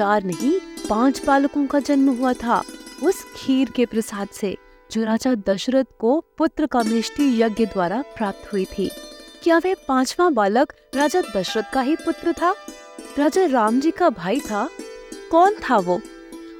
चार नहीं, पाँच बालकों का जन्म हुआ था। उस खीर के प्रसाद से जो राजा दशरथ को पुत्र कामेष्टि यज्ञ द्वारा प्राप्त हुई थी। क्या वह पांचवा बालक राजा दशरथ का ही पुत्र था? राजा राम जी का भाई था? कौन था वो?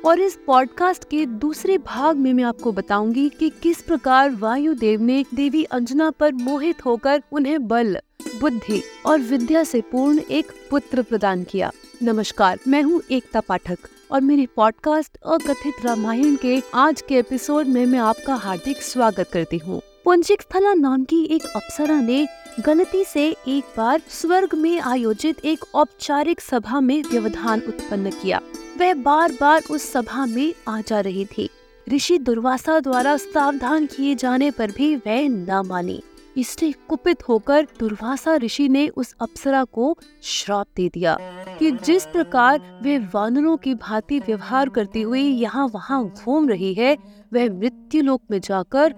और इस पॉडकास्ट के दूसरे भाग में मैं आपको बताऊँगी कि किस प्रकार वायुदेव ने देवी अंजना पर मोहित होकर उन्हें बल, बुद्धि और विद्या से पूर्ण एक पुत्र प्रदान किया। नमस्कार, मैं हूँ एकता पाठक और मेरे पॉडकास्ट अकथित रामायण के आज के एपिसोड में मैं आपका हार्दिक स्वागत करती हूँ। पुंजिक स्थला नाम की एक अप्सरा ने गलती से एक बार स्वर्ग में आयोजित एक औपचारिक सभा में व्यवधान उत्पन्न किया। वह बार बार उस सभा में आ जा रही थी। ऋषि दुर्वासा द्वारा सावधान किए जाने पर भी वह न मानी। इससे कुपित होकर दुर्वासा ऋषि ने उस अप्सरा को श्राप दे दिया कि जिस प्रकार वे वानरों की भांति व्यवहार करती हुई यहाँ वहाँ घूम रही है, वह मृत्यु लोक में जाकर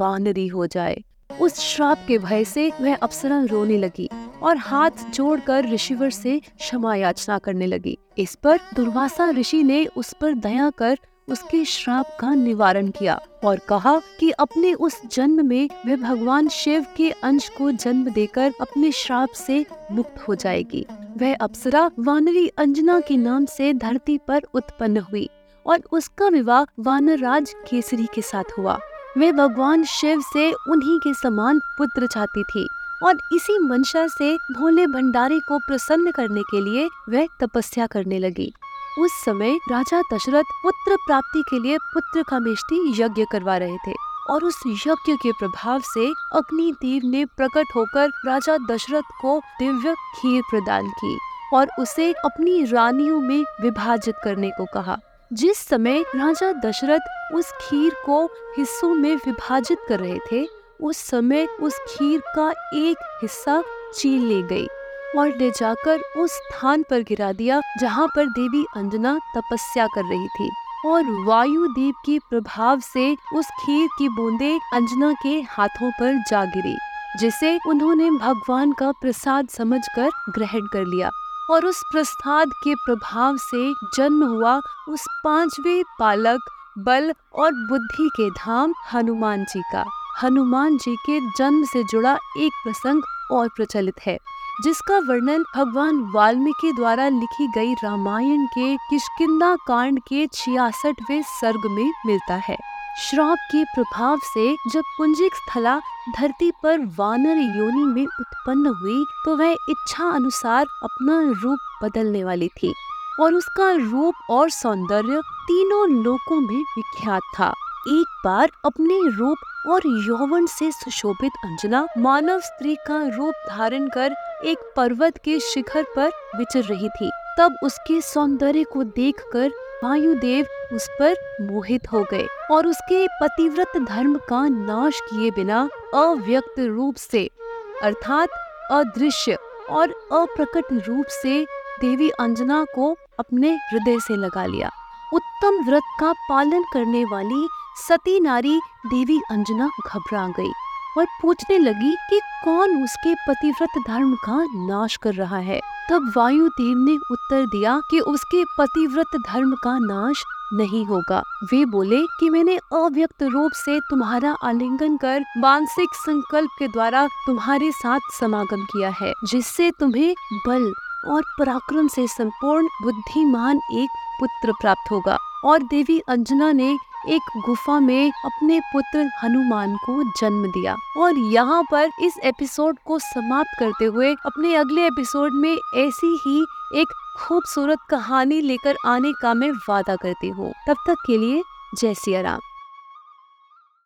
वानरी हो जाए। उस श्राप के भय से वह अप्सरा रोने लगी और हाथ जोड़कर ऋषिवर से क्षमा याचना करने लगी। इस पर दुर्वासा ऋषि ने उस पर दया कर उसके श्राप का निवारण किया और कहा कि अपने उस जन्म में वह भगवान शिव के अंश को जन्म देकर अपने श्राप से मुक्त हो जाएगी। वह अप्सरा वानरी अंजना के नाम से धरती पर उत्पन्न हुई और उसका विवाह वानर राज केसरी के साथ हुआ। वे भगवान शिव से उन्हीं के समान पुत्र चाहती थी और इसी मंशा से भोले भंडारी को प्रसन्न करने के लिए वह तपस्या करने लगी। उस समय राजा दशरथ पुत्र प्राप्ति के लिए पुत्र कामेष्टि यज्ञ करवा रहे थे और उस यज्ञ के प्रभाव से अग्नि देव ने प्रकट होकर राजा दशरथ को दिव्य खीर प्रदान की और उसे अपनी रानियों में विभाजित करने को कहा। जिस समय राजा दशरथ उस खीर को हिस्सों में विभाजित कर रहे थे, उस समय उस खीर का एक हिस्सा चील ले गई। और ले जाकर उस स्थान पर गिरा दिया, जहाँ पर देवी अंजना तपस्या कर रही थी। और वायु देव के प्रभाव से उस खीर की बूंदे अंजना के हाथों पर जा गिरी, जिसे उन्होंने भगवान का प्रसाद समझकर ग्रहण कर लिया। और उस प्रसाद के प्रभाव से जन्म हुआ उस पांचवे बालक बल और बुद्धि के धाम हनुमान जी का। हनुमान जी के जन्म से जुड़ा एक प्रसंग और प्रचलित है। जिसका वर्णन भगवान वाल्मीकि द्वारा लिखी गई रामायण के किशकिंदा कांड के छियासठवे सर्ग में मिलता है। श्राप के प्रभाव से जब पुंजिक स्थला धरती पर वानर योनि में उत्पन्न हुई तो वह इच्छा अनुसार अपना रूप बदलने वाली थी और उसका रूप और सौंदर्य तीनों लोकों में विख्यात था। एक बार अपने रूप और यौवन से सुशोभित अंजना मानव स्त्री का रूप धारण कर एक पर्वत के शिखर पर विचर रही थी। तब उसके सौंदर्य को देखकर वायुदेव उस पर मोहित हो गए और उसके पतिव्रत धर्म का नाश किए बिना अव्यक्त रूप से, अर्थात अदृश्य और अप्रकट रूप से देवी अंजना को अपने हृदय से लगा लिया। उत्तम व्रत का पालन करने वाली सती नारी देवी अंजना घबरा गई और पूछने लगी कि कौन उसके पतिव्रत धर्म का नाश कर रहा है। तब वायु देव ने उत्तर दिया कि उसके पतिव्रत धर्म का नाश नहीं होगा। वे बोले कि मैंने अव्यक्त रूप से तुम्हारा आलिंगन कर मानसिक संकल्प के द्वारा तुम्हारे साथ समागम किया है, जिससे तुम्हें बल और पराक्रम से संपूर्ण बुद्धिमान एक पुत्र प्राप्त होगा। और देवी अंजना ने एक गुफा में अपने पुत्र हनुमान को जन्म दिया। और यहाँ पर इस एपिसोड को समाप्त करते हुए अपने अगले एपिसोड में ऐसी ही एक खूबसूरत कहानी लेकर आने का मैं वादा करती हूँ। तब तक के लिए जय सिया राम।